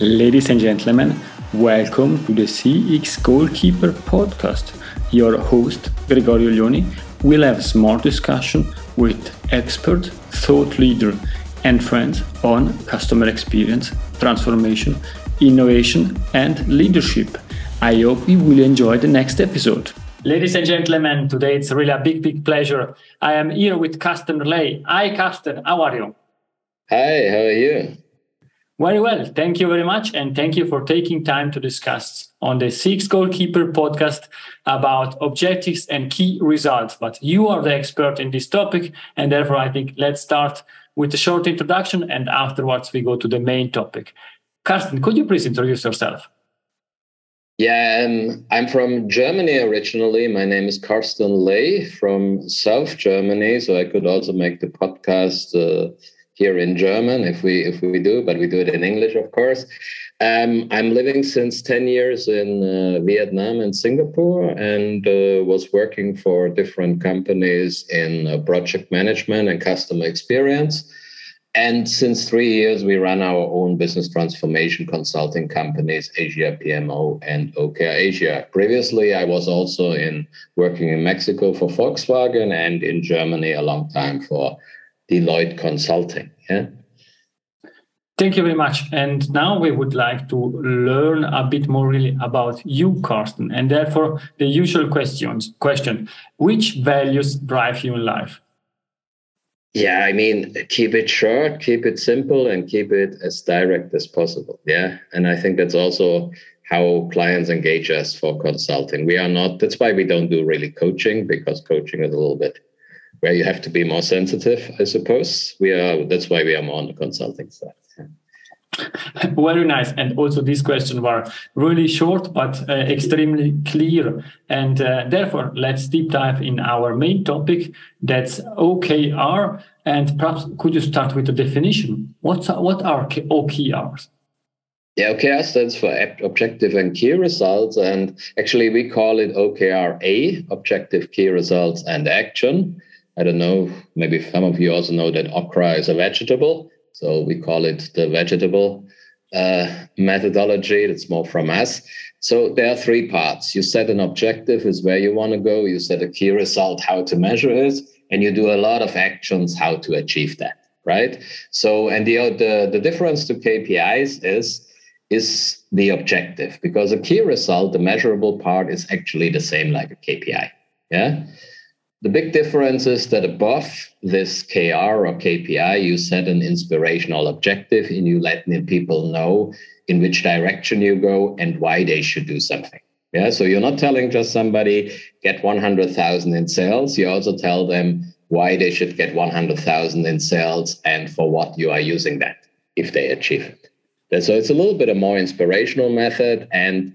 Ladies and gentlemen, welcome to the CX Goalkeeper podcast. Your host, Gregorio Uglioni, will have a smart discussion with expert, thought leader, and friends on customer experience, transformation, innovation, and leadership. I hope you will enjoy the next episode. Ladies and gentlemen, today it's really a big, big pleasure. I am here with Carsten Ley. Hi, Carsten. How are you? Hi, how are you? Very well. Thank you very much. And thank you for taking time to discuss on the CX Goalkeeper podcast about objectives and key results. But you are the expert in this topic. And therefore, I think let's start with a short introduction and afterwards we go to the main topic. Carsten, could you please introduce yourself? Yeah, um, I'm from Germany originally. My name is Carsten Ley from South Germany. So I could also make the podcast. Uh, here in German if we if we do, but we do it in English, of course. Um, I'm living since 10 years in uh, Vietnam and Singapore and uh, was working for different companies in uh, project management and customer experience. And since three years, we run our own business transformation consulting companies, Asia PMO and OKR Asia. Previously, I was also in working in Mexico for Volkswagen and in Germany a long time for Deloitte Consulting. Yeah. Thank you very much. And now we would like to learn a bit more really about you, Carsten, and therefore the usual questions. Question: Which values drive you in life? Yeah, I mean, keep it short, keep it simple, and keep it as direct as possible. Yeah, and I think that's also how clients engage us for consulting. We are not. That's why we don't do really coaching because coaching is a little bit where you have to be more sensitive, I suppose. We are that's why we are more on the consulting side. Very nice. And also, these questions were really short but uh, extremely clear. And uh, therefore, let's deep dive in our main topic that's OKR. And perhaps could you start with the definition? What's what are OKRs? Yeah, OKR stands for Objective and Key Results. And actually, we call it OKR A, Objective, Key Results, and Action. I don't know, maybe some of you also know that okra is a vegetable. So we call it the vegetable uh, methodology. That's more from us. So there are three parts. You set an objective, is where you want to go. You set a key result, how to measure it, and you do a lot of actions how to achieve that. Right. So and the the, the difference to KPIs is is the objective because a key result, the measurable part, is actually the same like a KPI. Yeah. The big difference is that above this KR or KPI, you set an inspirational objective and you let people know in which direction you go and why they should do something. Yeah, so you're not telling just somebody get 100,000 in sales. You also tell them why they should get 100,000 in sales and for what you are using that if they achieve it. So it's a little bit a more inspirational method. And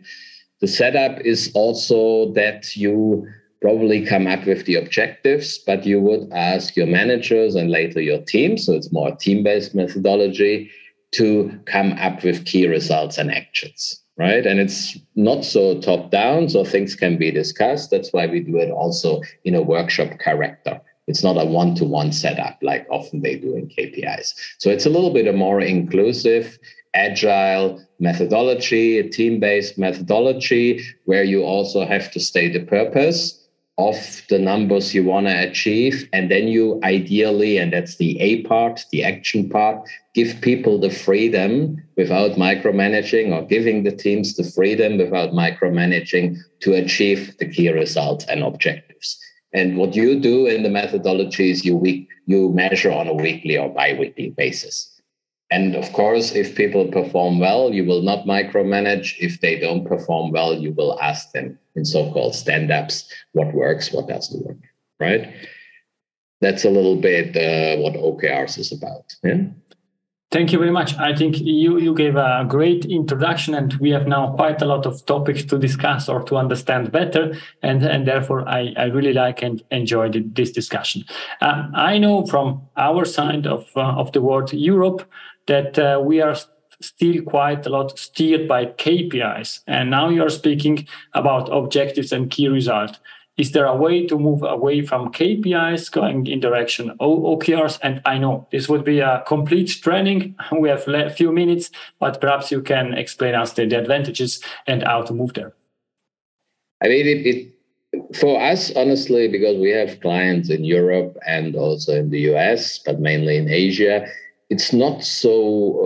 the setup is also that you probably come up with the objectives, but you would ask your managers and later your team, so it's more team based methodology, to come up with key results and actions, right? And it's not so top down, so things can be discussed. That's why we do it also in a workshop character. It's not a one to one setup like often they do in KPIs. So it's a little bit a more inclusive, agile methodology, a team based methodology where you also have to state the purpose of the numbers you want to achieve. And then you ideally, and that's the A part, the action part, give people the freedom without micromanaging or giving the teams the freedom without micromanaging to achieve the key results and objectives. And what you do in the methodology is you week, you measure on a weekly or bi-weekly basis. And of course, if people perform well, you will not micromanage. If they don't perform well, you will ask them in so-called stand-ups what works, what doesn't work, right? That's a little bit uh, what OKRs is about. Yeah. Thank you very much. I think you, you gave a great introduction, and we have now quite a lot of topics to discuss or to understand better. And, and therefore, I, I really like and enjoy this discussion. Uh, I know from our side of, uh, of the world, Europe, that uh, we are still quite a lot steered by KPIs. And now you're speaking about objectives and key results. is there a way to move away from KPIs going in direction OKRs? And I know this would be a complete training. We have a few minutes, but perhaps you can explain us the, the advantages and how to move there. I mean, it, it, for us, honestly, because we have clients in Europe and also in the US, but mainly in Asia, it's not so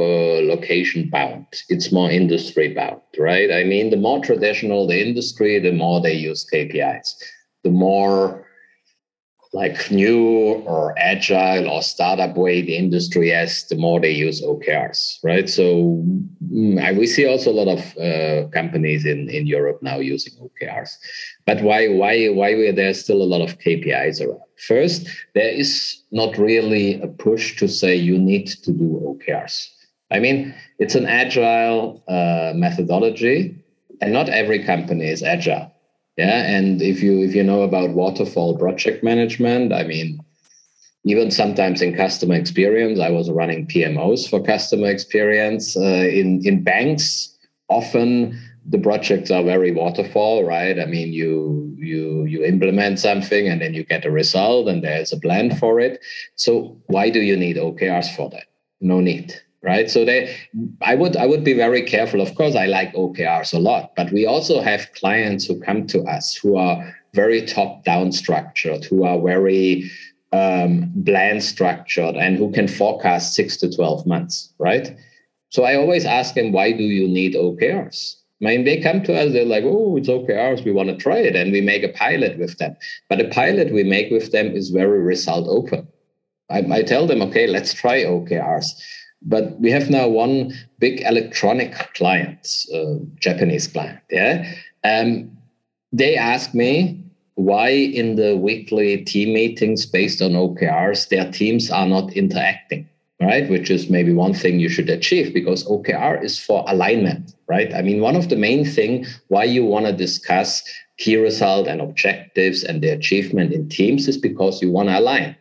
uh, location bound. It's more industry bound, right? I mean, the more traditional the industry, the more they use KPIs the more like new or agile or startup way the industry has, the more they use OKRs, right? So mm, we see also a lot of uh, companies in, in Europe now using OKRs. But why why why were there still a lot of KPIs around? First, there is not really a push to say you need to do OKRs. I mean, it's an agile uh, methodology, and not every company is agile. Yeah and if you if you know about waterfall project management i mean even sometimes in customer experience i was running pmos for customer experience uh, in in banks. Often the projects are very waterfall right? I mean you you you implement something and then you get a result and there's a plan for it. So why do you need okrs for that? No need right? So they i would i would be very careful. Of course i like okrs a lot but we also have clients who come to us who are very top down structured who are very um, bland structured and who can forecast six to 12 months right? So i always ask them why do you need okrs I mean, they come to us, they're like, oh, it's OKRs, we want to try it. And we make a pilot with them. But the pilot we make with them is very result open. I, I tell them, okay, let's try OKRs. But we have now one big electronic client, uh, Japanese client. Yeah, um, they ask me why in the weekly team meetings based on OKRs their teams are not interacting. Right, which is maybe one thing you should achieve because OKR is for alignment, right? I mean, one of the main thing why you want to discuss key result and objectives and the achievement in teams is because you want to align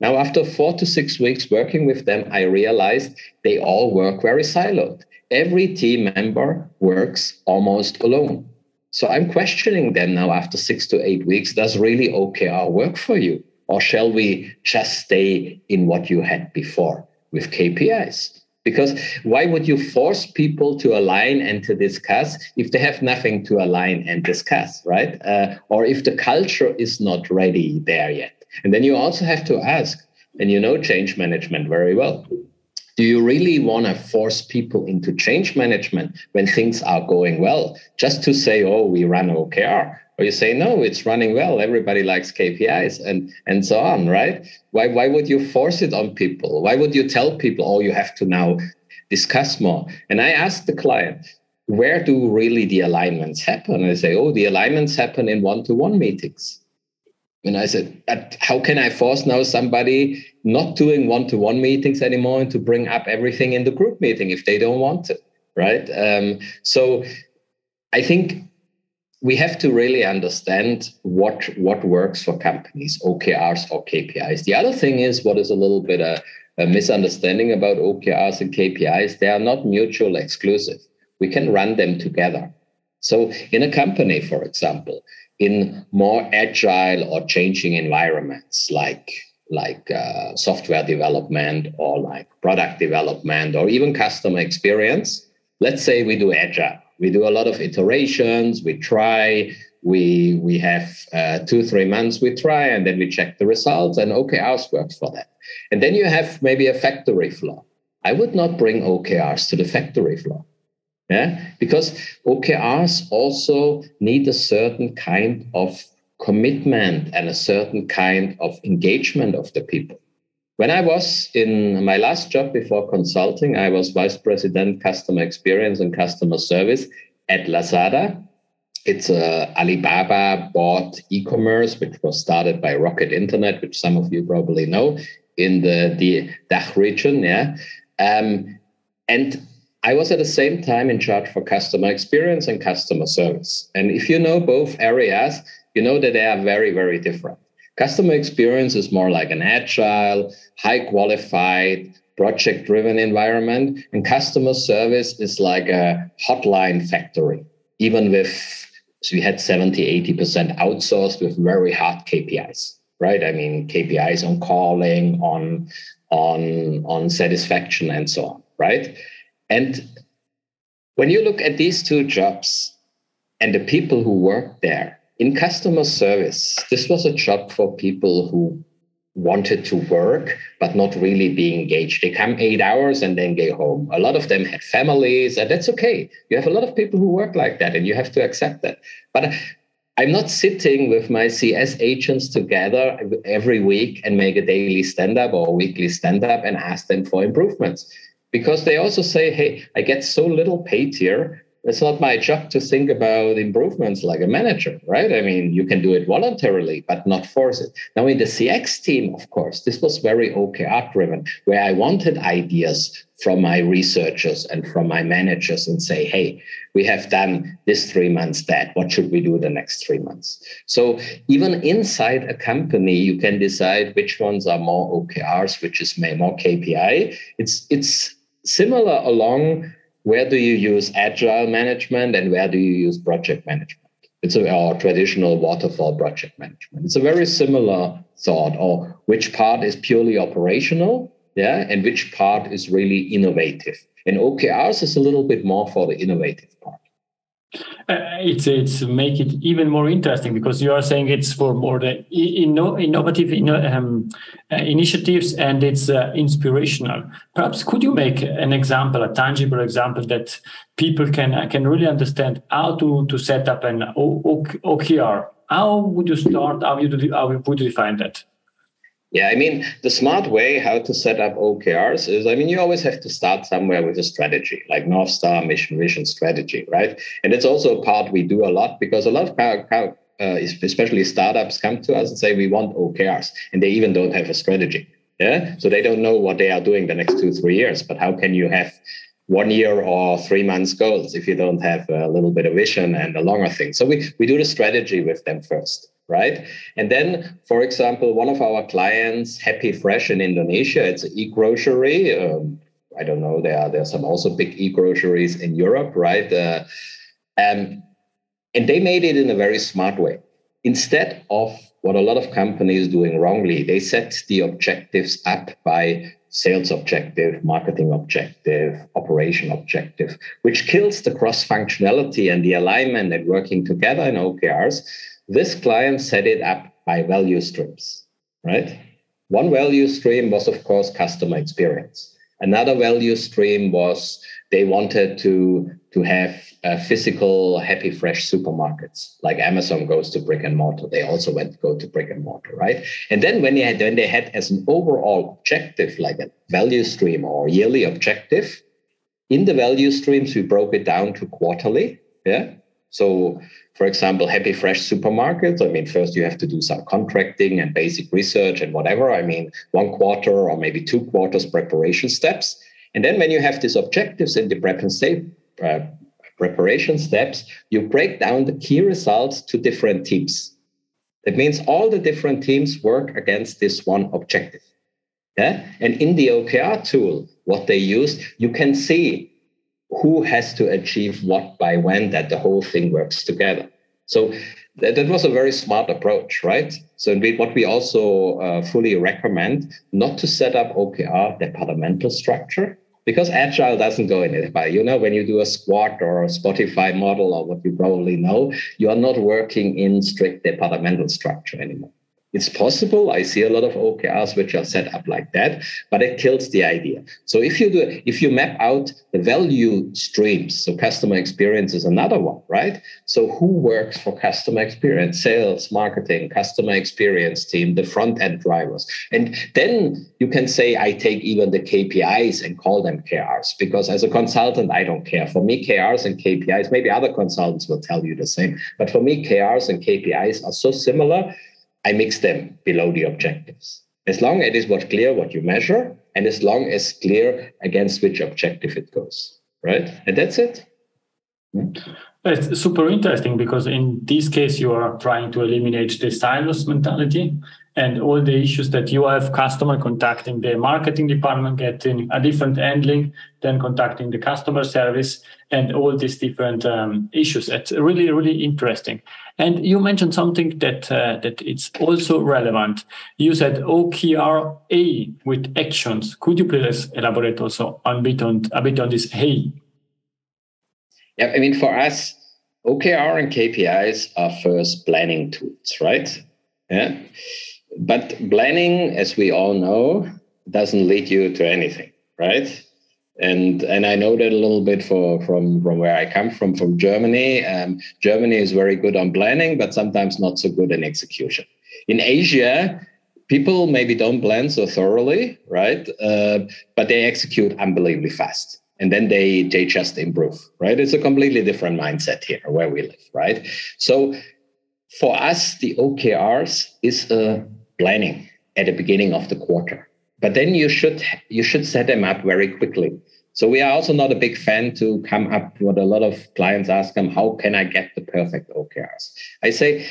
now, after four to six weeks working with them, I realized they all work very siloed. Every team member works almost alone. So I'm questioning them now after six to eight weeks does really OKR work for you? Or shall we just stay in what you had before with KPIs? Because why would you force people to align and to discuss if they have nothing to align and discuss, right? Uh, or if the culture is not ready there yet? And then you also have to ask, and you know change management very well. Do you really want to force people into change management when things are going well? Just to say, oh, we run OKR. Or you say, no, it's running well. Everybody likes KPIs and, and so on, right? Why, why would you force it on people? Why would you tell people, oh, you have to now discuss more? And I asked the client, where do really the alignments happen? And they say, oh, the alignments happen in one to one meetings. And I said, how can I force now somebody not doing one-to-one meetings anymore and to bring up everything in the group meeting if they don't want to, right? Um, so I think we have to really understand what what works for companies, OKRs or KPIs. The other thing is what is a little bit a, a misunderstanding about OKRs and KPIs. They are not mutual exclusive. We can run them together. So in a company, for example, in more agile or changing environments like like uh, software development or like product development or even customer experience. Let's say we do agile. We do a lot of iterations. We try. We we have uh, two three months we try and then we check the results and okrs works for that. And then you have maybe a factory floor i would not bring okrs to the factory floor yeah, because OKRs also need a certain kind of commitment and a certain kind of engagement of the people. When I was in my last job before consulting, I was vice president customer experience and customer service at Lazada. It's a Alibaba bought e-commerce, which was started by Rocket Internet, which some of you probably know in the, the DACH region. Yeah. Um, and I was at the same time in charge for customer experience and customer service. And if you know both areas, you know that they are very, very different. Customer experience is more like an agile, high qualified, project driven environment. And customer service is like a hotline factory, even with So we had 70, 80% outsourced with very hard KPIs, right? I mean, KPIs on calling, on, on, on satisfaction, and so on, right? And when you look at these two jobs and the people who work there in customer service, this was a job for people who wanted to work but not really be engaged. They come eight hours and then go home. A lot of them had families, and that's okay. You have a lot of people who work like that, and you have to accept that. But I'm not sitting with my CS agents together every week and make a daily stand up or weekly stand up and ask them for improvements because they also say, hey, I get so little paid here it's not my job to think about improvements like a manager, right? I mean, you can do it voluntarily, but not force it. Now, in the CX team, of course, this was very OKR driven, where I wanted ideas from my researchers and from my managers and say, hey, we have done this three months that. What should we do the next three months? So even inside a company, you can decide which ones are more OKRs, which is more KPI. It's it's similar along where do you use agile management and where do you use project management? It's a or traditional waterfall project management. It's a very similar thought, or which part is purely operational, yeah, and which part is really innovative. And OKRs is a little bit more for the innovative part. Uh, it's it's make it even more interesting because you are saying it's for more the inno, innovative um, uh, initiatives and it's uh, inspirational. Perhaps could you make an example, a tangible example that people can uh, can really understand how to to set up an OKR? How would you start? How you how would you define that? Yeah, I mean, the smart way how to set up OKRs is, I mean, you always have to start somewhere with a strategy, like North Star mission, vision strategy, right? And it's also a part we do a lot because a lot of uh, especially startups come to us and say, we want OKRs, and they even don't have a strategy. Yeah. So they don't know what they are doing the next two, three years. But how can you have one year or three months goals if you don't have a little bit of vision and a longer thing? So we, we do the strategy with them first right? And then, for example, one of our clients, Happy Fresh in Indonesia, it's an e-grocery. Um, I don't know. There are there are some also big e-groceries in Europe, right? Uh, um, and they made it in a very smart way. Instead of what a lot of companies doing wrongly, they set the objectives up by sales objective, marketing objective, operation objective, which kills the cross functionality and the alignment and working together in OKRs this client set it up by value streams, right? One value stream was, of course, customer experience. Another value stream was they wanted to, to have uh, physical happy fresh supermarkets like amazon goes to brick and mortar they also went to go to brick and mortar right and then when they had when they had as an overall objective like a value stream or yearly objective in the value streams we broke it down to quarterly yeah so for example, Happy Fresh supermarkets. I mean, first you have to do some contracting and basic research and whatever. I mean, one quarter or maybe two quarters preparation steps. And then when you have these objectives in the prep and save, uh, preparation steps, you break down the key results to different teams. That means all the different teams work against this one objective. Yeah? And in the OKR tool, what they use, you can see who has to achieve what by when that the whole thing works together. So that, that was a very smart approach right? So we, what we also uh, fully recommend not to set up okr departmental structure because agile doesn't go in it. You know when you do a squad or a spotify model or what you probably know you are not working in strict departmental structure anymore it's possible. I see a lot of OKRs which are set up like that, but it kills the idea. So if you do, if you map out the value streams, so customer experience is another one, right? So who works for customer experience? Sales, marketing, customer experience team, the front end drivers, and then you can say I take even the KPIs and call them KRs because as a consultant I don't care. For me, KRs and KPIs, maybe other consultants will tell you the same, but for me, KRs and KPIs are so similar I mix them below the objectives. As long as it is what clear what you measure, and as long as clear against which objective it goes, right? And that's it. Hmm? It's super interesting because in this case, you are trying to eliminate the silos mentality and all the issues that you have customer contacting the marketing department, getting a different handling, than contacting the customer service and all these different um, issues. It's really, really interesting. And you mentioned something that uh, that it's also relevant. You said OKRA with actions. Could you please elaborate also on bit on a bit on this A? Yeah, I mean, for us, OKR and KPIs are first planning tools, right? Yeah. But planning, as we all know, doesn't lead you to anything, right? And and I know that a little bit for from from where I come from, from Germany. Um, Germany is very good on planning, but sometimes not so good in execution. In Asia, people maybe don't plan so thoroughly, right? Uh, but they execute unbelievably fast and then they they just improve right it's a completely different mindset here where we live right so for us the okrs is a planning at the beginning of the quarter. But then you should you should set them up very quickly. So we are also not a big fan to come up what a lot of clients ask them how can i get the perfect okrs i say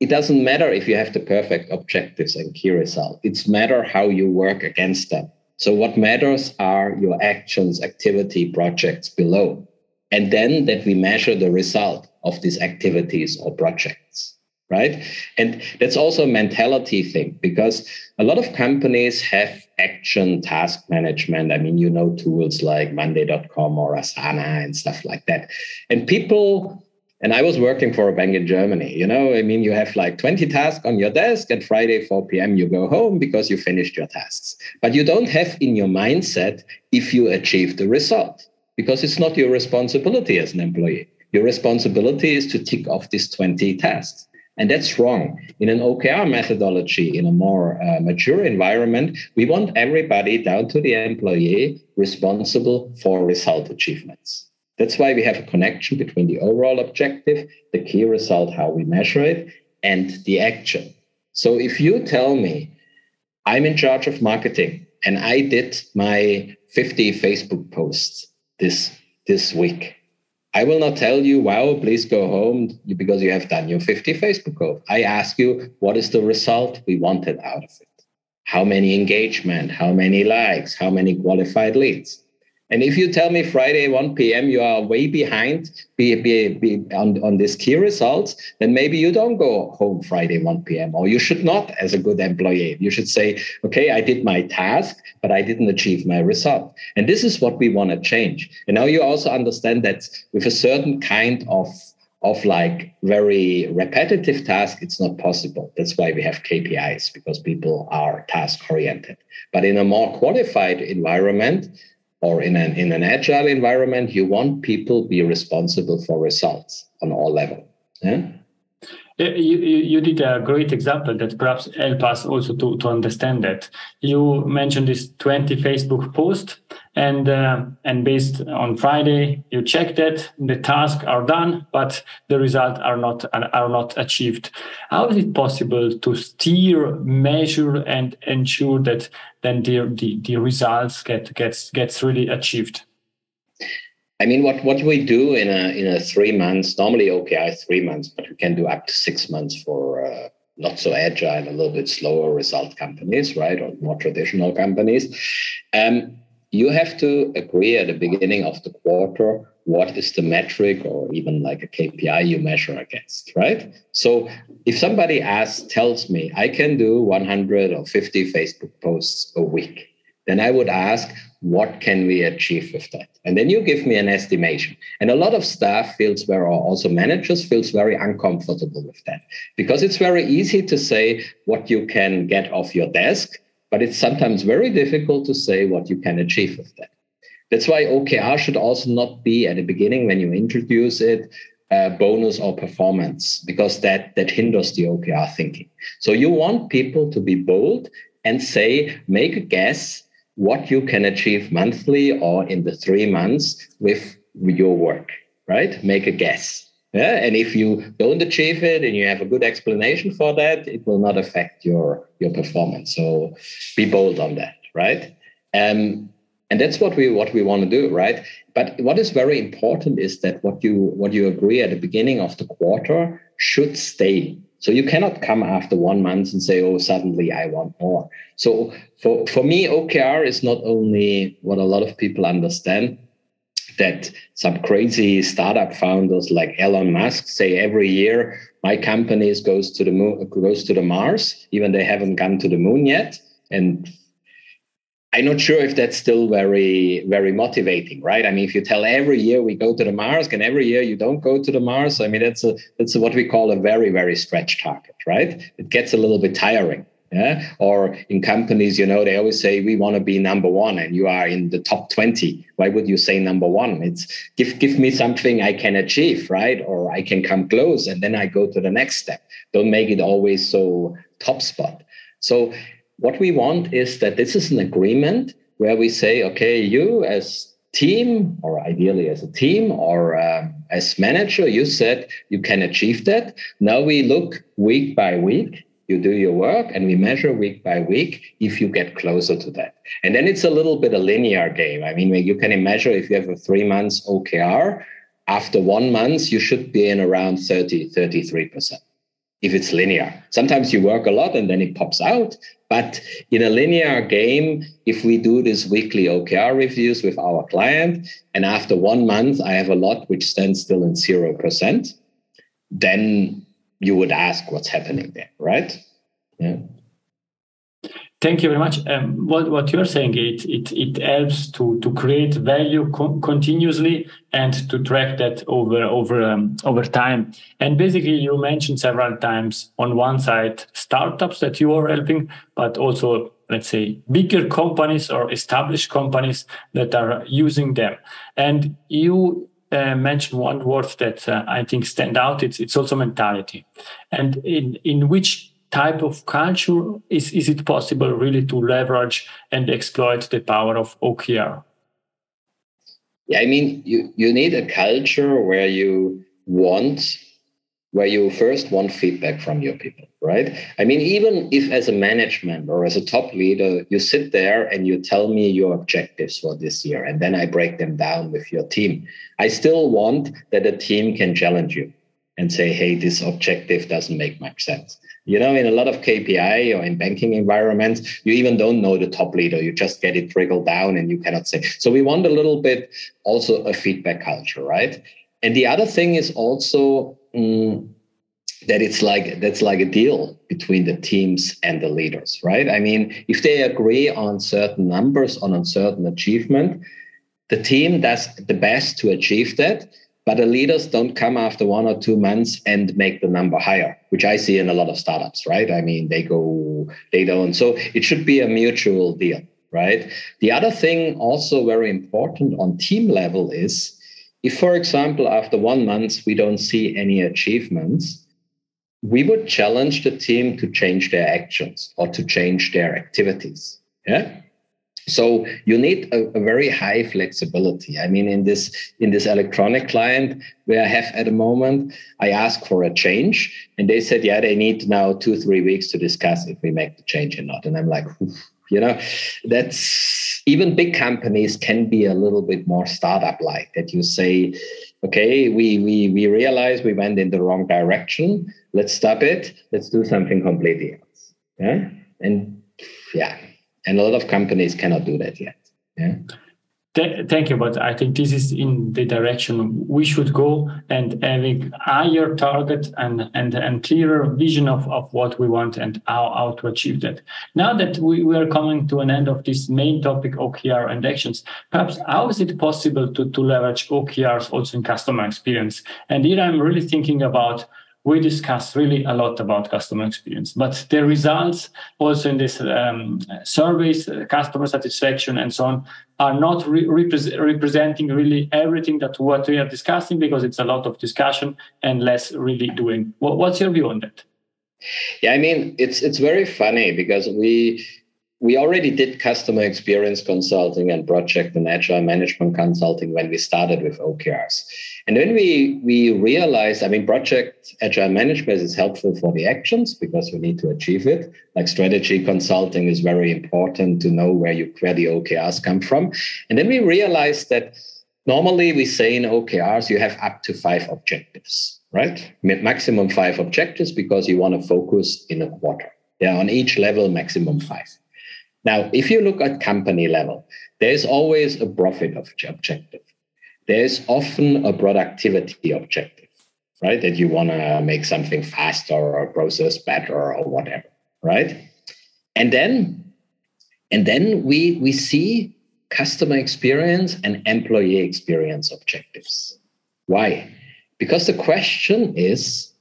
it doesn't matter if you have the perfect objectives and key result. It's matter how you work against them. So what matters are your actions, activity, projects below. And then that we measure the result of these activities or projects, right? And that's also a mentality thing because a lot of companies have action task management. I mean, you know, tools like Monday.com or Asana and stuff like that. And people and I was working for a bank in Germany. You know, I mean, you have like 20 tasks on your desk, and Friday, 4 p.m., you go home because you finished your tasks. But you don't have in your mindset if you achieve the result, because it's not your responsibility as an employee. Your responsibility is to tick off these 20 tasks. And that's wrong. In an OKR methodology, in a more uh, mature environment, we want everybody down to the employee responsible for result achievements. That's why we have a connection between the overall objective, the key result, how we measure it, and the action. So if you tell me I'm in charge of marketing and I did my 50 Facebook posts this this week, I will not tell you, wow, please go home because you have done your 50 Facebook posts. I ask you, what is the result we wanted out of it? How many engagement? How many likes? How many qualified leads? And if you tell me Friday 1 p.m. you are way behind be, be, be on, on these key results, then maybe you don't go home Friday 1 p.m. or you should not as a good employee. You should say, okay, I did my task, but I didn't achieve my result. And this is what we want to change. And now you also understand that with a certain kind of of like very repetitive task, it's not possible. That's why we have KPIs because people are task oriented. But in a more qualified environment, or in an in an agile environment, you want people be responsible for results on all level. Yeah. You, you did a great example that perhaps help us also to, to understand that. You mentioned this 20 Facebook post and uh, and based on Friday you check that the tasks are done but the results are not are not achieved. How is it possible to steer, measure, and ensure that then the the, the results get gets gets really achieved? I mean, what, what we do in a in a three months normally OKR three months, but we can do up to six months for uh, not so agile, a little bit slower result companies, right, or more traditional companies. Um, you have to agree at the beginning of the quarter what is the metric or even like a KPI you measure against, right? So if somebody asks, tells me I can do 100 or 50 Facebook posts a week, then I would ask, what can we achieve with that? And then you give me an estimation. And a lot of staff feels very, or also managers feels very uncomfortable with that because it's very easy to say what you can get off your desk but it's sometimes very difficult to say what you can achieve with that. That's why OKR should also not be at the beginning when you introduce it uh, bonus or performance because that that hinders the OKR thinking. So you want people to be bold and say, make a guess what you can achieve monthly or in the three months with your work, right? Make a guess. Yeah, and if you don't achieve it and you have a good explanation for that, it will not affect your your performance. So be bold on that, right? Um, and that's what we what we want to do right but what is very important is that what you what you agree at the beginning of the quarter should stay so you cannot come after one month and say oh suddenly i want more so for for me okr is not only what a lot of people understand that some crazy startup founders like Elon Musk say every year my company goes to the moon goes to the Mars, even they haven't gone to the moon yet. And I'm not sure if that's still very, very motivating, right? I mean, if you tell every year we go to the Mars and every year you don't go to the Mars, I mean, that's a that's what we call a very, very stretch target, right? It gets a little bit tiring. Yeah. Or in companies, you know, they always say we want to be number one and you are in the top 20. Why would you say number one? It's give give me something I can achieve, right? Or I can come close and then I go to the next step. Don't make it always so top spot. So what we want is that this is an agreement where we say, okay, you as team, or ideally as a team, or um, as manager, you said you can achieve that. Now we look week by week. You do your work, and we measure week by week if you get closer to that. And then it's a little bit a linear game. I mean, you can measure if you have a three months OKR. After one month, you should be in around 30, 33% if it's linear. Sometimes you work a lot and then it pops out. But in a linear game, if we do this weekly OKR reviews with our client, and after one month I have a lot which stands still in 0%, then you would ask what's happening there, right? Yeah. Thank you very much. Um, what, what you're saying, it, it, it helps to, to create value co- continuously and to track that over, over, um, over time. And basically, you mentioned several times on one side, startups that you are helping, but also, let's say, bigger companies or established companies that are using them. And you uh, mentioned one word that uh, I think stand out. It's, it's also mentality. And in, in which type of culture is, is it possible really to leverage and exploit the power of OKR? Yeah, I mean, you, you need a culture where you want, where you first want feedback from your people, right? I mean, even if as a management or as a top leader, you sit there and you tell me your objectives for this year, and then I break them down with your team, I still want that the team can challenge you and say, hey, this objective doesn't make much sense. You know, in a lot of KPI or in banking environments, you even don't know the top leader. You just get it trickled down and you cannot say. So we want a little bit also a feedback culture, right? And the other thing is also mm, that it's like that's like a deal between the teams and the leaders, right? I mean, if they agree on certain numbers, on a certain achievement, the team does the best to achieve that but the leaders don't come after one or two months and make the number higher, which I see in a lot of startups, right? I mean, they go, they don't. So it should be a mutual deal, right? The other thing, also very important on team level, is if, for example, after one month we don't see any achievements, we would challenge the team to change their actions or to change their activities. Yeah. So you need a, a, very high flexibility. I mean, in this in this electronic client where I have at the moment, I ask for a change, and they said, yeah, they need now two three weeks to discuss if we make the change or not. And I'm like, you know, that's even big companies can be a little bit more startup like that. You say, okay, we we we realize we went in the wrong direction. Let's stop it. Let's do something completely else. Yeah, and yeah and a lot of companies cannot do that yet yeah Thank you, but I think this is in the direction we should go and having higher target and and and clearer vision of, of what we want and how, how to achieve that. Now that we, we are coming to an end of this main topic, OKR and actions, perhaps how is it possible to, to leverage OKRs also in customer experience? And here I'm really thinking about we discussed really a lot about customer experience, but the results also in this um, surveys, uh, customer satisfaction, and so on, are not re- repre- representing really everything that what we are discussing because it's a lot of discussion and less really doing. What, what's your view on that? Yeah, I mean, it's it's very funny because we we already did customer experience consulting and project and agile management consulting when we started with OKRs. And then we we realized, I mean, project agile management is helpful for the actions because you need to achieve it. Like strategy consulting is very important to know where you where the OKRs come from. And then we realized that normally we say in OKRs you have up to five objectives, right? Maximum five objectives because you want to focus in a quarter. Yeah, on each level, maximum five. Now, if you look at company level, there's always a profit objective. There's often a productivity objective, right? That you want to make something faster or process better or whatever, right? And then, and then we we see customer experience and employee experience objectives. Why? Because the question is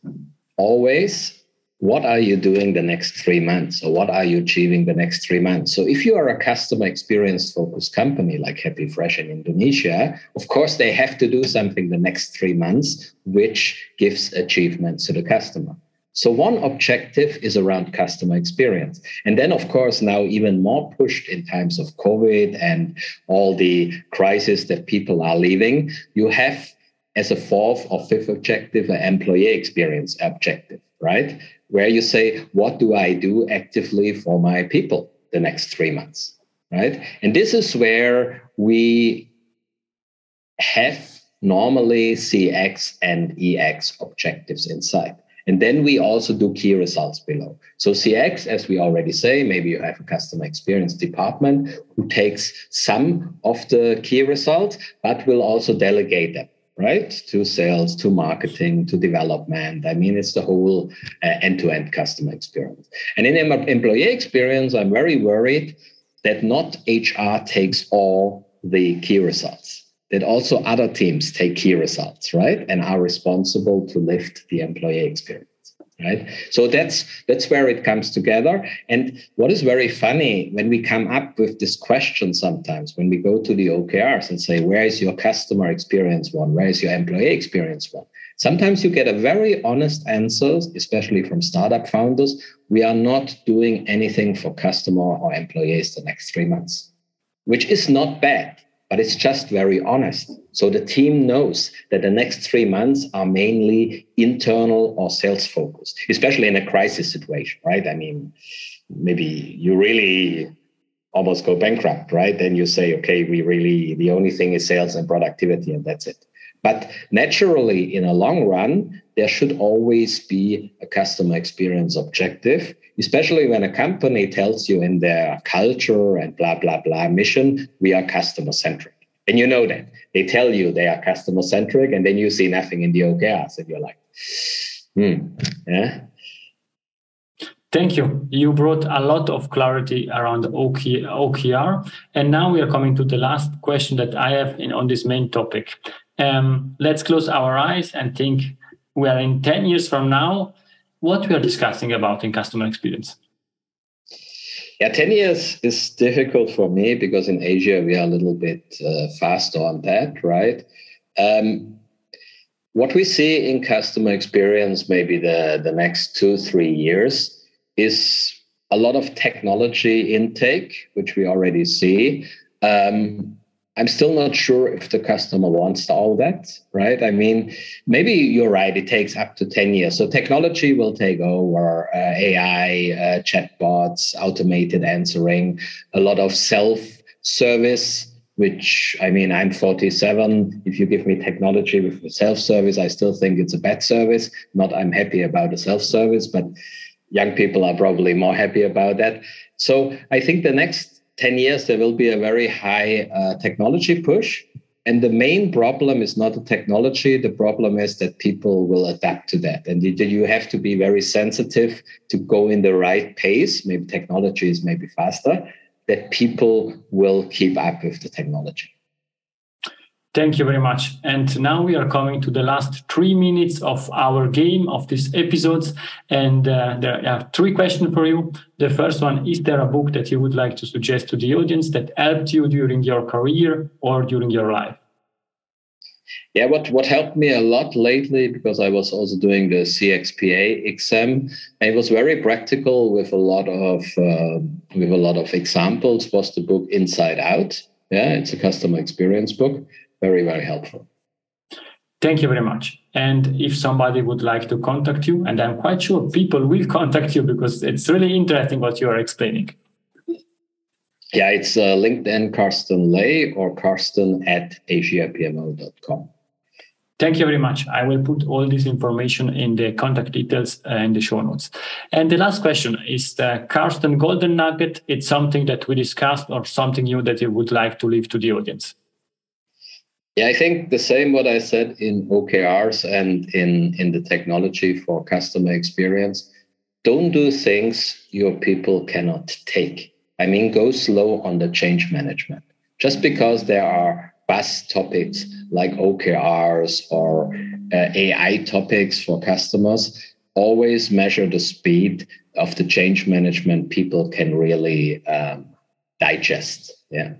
always what are you doing the next three months? Or what are you achieving the next three months? So if you are a customer experience focused company like happy fresh in indonesia of course they have to do something the next three months which gives achievements to the customer. So one objective is around customer experience. And then of course now even more pushed in times of covid and all the crisis that people are leaving you have as a fourth or fifth objective an employee experience objective right where you say, what do I do actively for my people the next three months? Right. And this is where we have normally CX and EX objectives inside. And then we also do key results below. So CX, as we already say, maybe you have a customer experience department who takes some of the key results, but will also delegate them right? To sales, to marketing, to development. I mean, it's the whole end to end customer experience. And in employee experience, I'm very worried that not HR takes all the key results, that also other teams take key results, right? And are responsible to lift the employee experience right? So that's that's where it comes together. And what is very funny when we come up with this question sometimes when we go to the okrs and say where is your customer experience one? Where is your employee experience one? Sometimes you get a very honest answer especially from startup founders. We are not doing anything for customer or employees the next three months which is not bad but it's just very honest. So the team knows that the next three months are mainly internal or sales focused, especially in a crisis situation, right? I mean, maybe you really almost go bankrupt, right? Then you say, okay, we really, the only thing is sales and productivity, and that's it. But naturally, in a long run, there should always be a customer experience objective, especially when a company tells you in their culture and blah, blah, blah mission, we are customer centric. And you know that. They tell you they are customer centric, and then you see nothing in the OKRs, and you're like, hmm, yeah. Thank you. You brought a lot of clarity around OKR. And now we are coming to the last question that I have in, on this main topic um, let's close our eyes and think we are in 10 years from now what we are discussing about in customer experience? Yeah 10 years is difficult for me because in asia we are a little bit uh, faster on that right? Um, what we see in customer experience maybe the, the next two three years is a lot of technology intake which we already see. Um, I'm still not sure if the customer wants all that, right? I mean, maybe you're right. It takes up to 10 years. So technology will take over uh, AI, uh, chatbots, automated answering, a lot of self service, which I mean, I'm 47. If you give me technology with self service, I still think it's a bad service. Not I'm happy about the self service, but young people are probably more happy about that. So I think the next 10 years, there will be a very high uh, technology push. And the main problem is not the technology. The problem is that people will adapt to that. And you, you have to be very sensitive to go in the right pace. Maybe technology is maybe faster, that people will keep up with the technology. Thank you very much. And now we are coming to the last three minutes of our game of this episodes. And uh, there are three questions for you. The first one Is there a book that you would like to suggest to the audience that helped you during your career or during your life? Yeah, what, what helped me a lot lately, because I was also doing the CXPA exam, and it was very practical with a lot of uh, with a lot of examples. Was the book Inside Out? Yeah, it's a customer experience book. Very very helpful. Thank you very much. And if somebody would like to contact you, and I'm quite sure people will contact you because it's really interesting what you are explaining. Yeah, it's uh, LinkedIn Carsten Ley or Carsten at asiapmo.com. Thank you very much. I will put all this information in the contact details uh, in the show notes. And the last question is the Carsten Golden Nugget. It's something that we discussed or something new that you would like to leave to the audience. Yeah, I think the same what I said in OKRs and in, in the technology for customer experience. Don't do things your people cannot take. I mean, go slow on the change management. Just because there are buzz topics like OKRs or uh, AI topics for customers, always measure the speed of the change management people can really um, digest. Yeah.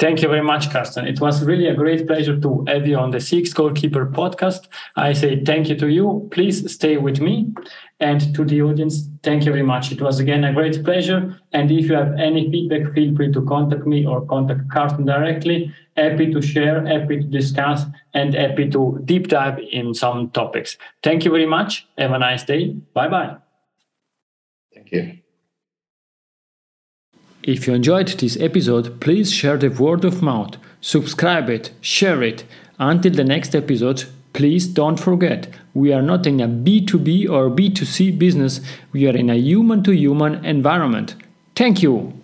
Thank you very much, Carsten. It was really a great pleasure to have you on the CX Goalkeeper podcast. I say thank you to you. Please stay with me. And to the audience, thank you very much. It was again a great pleasure. And if you have any feedback, feel free to contact me or contact Carsten directly. Happy to share, happy to discuss, and happy to deep dive in some topics. Thank you very much. Have a nice day. Bye bye. Thank you. If you enjoyed this episode, please share the word of mouth, subscribe it, share it. Until the next episode, please don't forget we are not in a B2B or B2C business, we are in a human to human environment. Thank you.